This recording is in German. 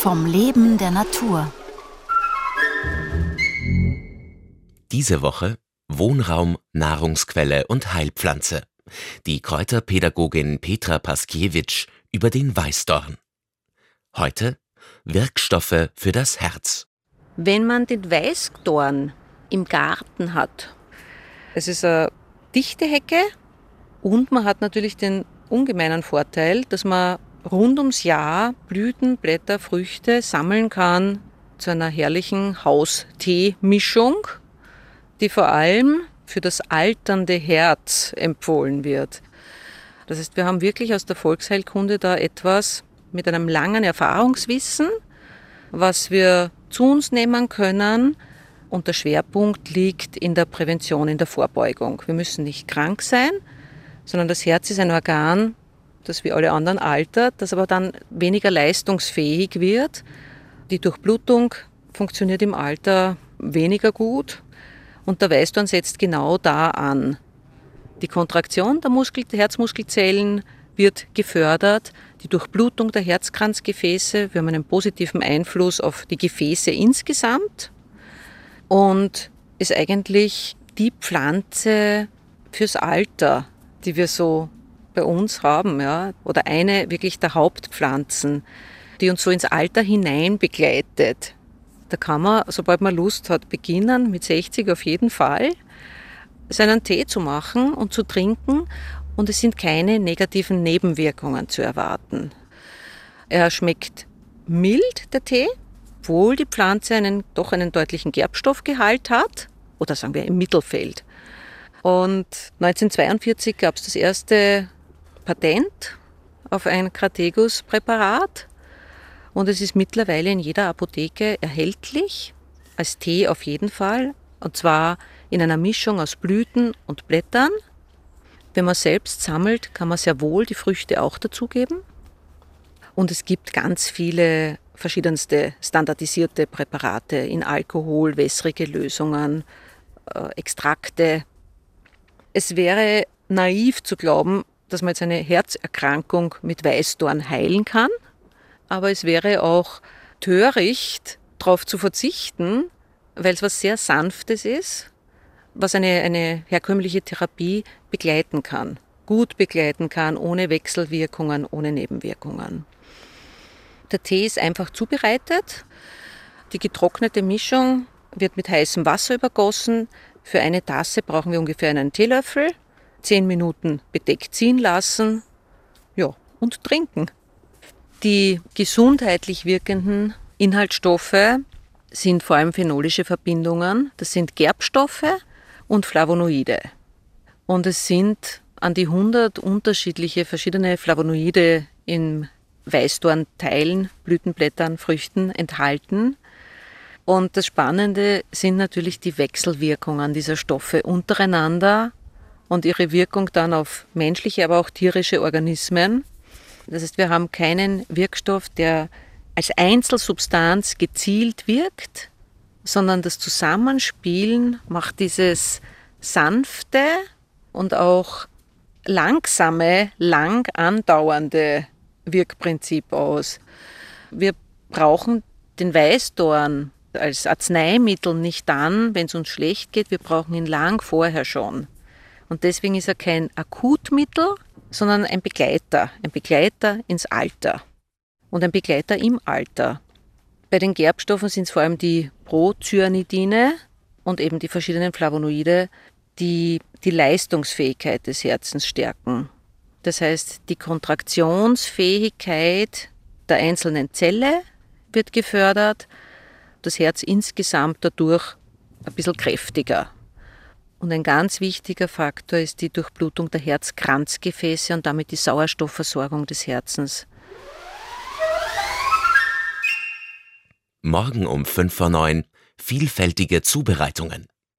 vom Leben der Natur. Diese Woche Wohnraum, Nahrungsquelle und Heilpflanze. Die Kräuterpädagogin Petra Paskiewicz über den Weißdorn. Heute Wirkstoffe für das Herz. Wenn man den Weißdorn im Garten hat, es ist eine dichte Hecke und man hat natürlich den ungemeinen Vorteil, dass man rund ums Jahr Blüten, Blätter, Früchte sammeln kann zu einer herrlichen Haustee-Mischung, die vor allem für das alternde Herz empfohlen wird. Das heißt, wir haben wirklich aus der Volksheilkunde da etwas mit einem langen Erfahrungswissen, was wir zu uns nehmen können. Und der Schwerpunkt liegt in der Prävention, in der Vorbeugung. Wir müssen nicht krank sein, sondern das Herz ist ein Organ, das wie alle anderen altert, das aber dann weniger leistungsfähig wird. Die Durchblutung funktioniert im Alter weniger gut und der Weißdorn setzt genau da an. Die Kontraktion der, Muskel, der Herzmuskelzellen wird gefördert, die Durchblutung der Herzkranzgefäße, wir haben einen positiven Einfluss auf die Gefäße insgesamt und ist eigentlich die Pflanze fürs Alter, die wir so bei uns haben, ja, oder eine wirklich der Hauptpflanzen, die uns so ins Alter hinein begleitet. Da kann man, sobald man Lust hat, beginnen, mit 60 auf jeden Fall, seinen Tee zu machen und zu trinken und es sind keine negativen Nebenwirkungen zu erwarten. Er schmeckt mild, der Tee, obwohl die Pflanze einen, doch einen deutlichen Gerbstoffgehalt hat, oder sagen wir im Mittelfeld. Und 1942 gab es das erste Patent auf ein Krategus-Präparat und es ist mittlerweile in jeder Apotheke erhältlich, als Tee auf jeden Fall, und zwar in einer Mischung aus Blüten und Blättern. Wenn man selbst sammelt, kann man sehr wohl die Früchte auch dazugeben. Und es gibt ganz viele verschiedenste standardisierte Präparate in Alkohol, wässrige Lösungen, äh, Extrakte. Es wäre naiv zu glauben, dass man jetzt eine Herzerkrankung mit Weißdorn heilen kann. Aber es wäre auch töricht, darauf zu verzichten, weil es was sehr Sanftes ist, was eine, eine herkömmliche Therapie begleiten kann, gut begleiten kann, ohne Wechselwirkungen, ohne Nebenwirkungen. Der Tee ist einfach zubereitet. Die getrocknete Mischung wird mit heißem Wasser übergossen. Für eine Tasse brauchen wir ungefähr einen Teelöffel zehn Minuten bedeckt ziehen lassen ja, und trinken. Die gesundheitlich wirkenden Inhaltsstoffe sind vor allem phenolische Verbindungen. Das sind Gerbstoffe und Flavonoide. Und es sind an die 100 unterschiedliche verschiedene Flavonoide in Weißdornteilen, Blütenblättern, Früchten enthalten. Und das Spannende sind natürlich die Wechselwirkungen dieser Stoffe untereinander und ihre Wirkung dann auf menschliche, aber auch tierische Organismen. Das heißt, wir haben keinen Wirkstoff, der als Einzelsubstanz gezielt wirkt, sondern das Zusammenspielen macht dieses sanfte und auch langsame, lang andauernde Wirkprinzip aus. Wir brauchen den Weißdorn als Arzneimittel nicht dann, wenn es uns schlecht geht, wir brauchen ihn lang vorher schon. Und deswegen ist er kein Akutmittel, sondern ein Begleiter, ein Begleiter ins Alter und ein Begleiter im Alter. Bei den Gerbstoffen sind es vor allem die Procyanidine und eben die verschiedenen Flavonoide, die die Leistungsfähigkeit des Herzens stärken. Das heißt, die Kontraktionsfähigkeit der einzelnen Zelle wird gefördert, das Herz insgesamt dadurch ein bisschen kräftiger. Und ein ganz wichtiger Faktor ist die Durchblutung der Herzkranzgefäße und damit die Sauerstoffversorgung des Herzens. Morgen um 5 vor 9 vielfältige Zubereitungen.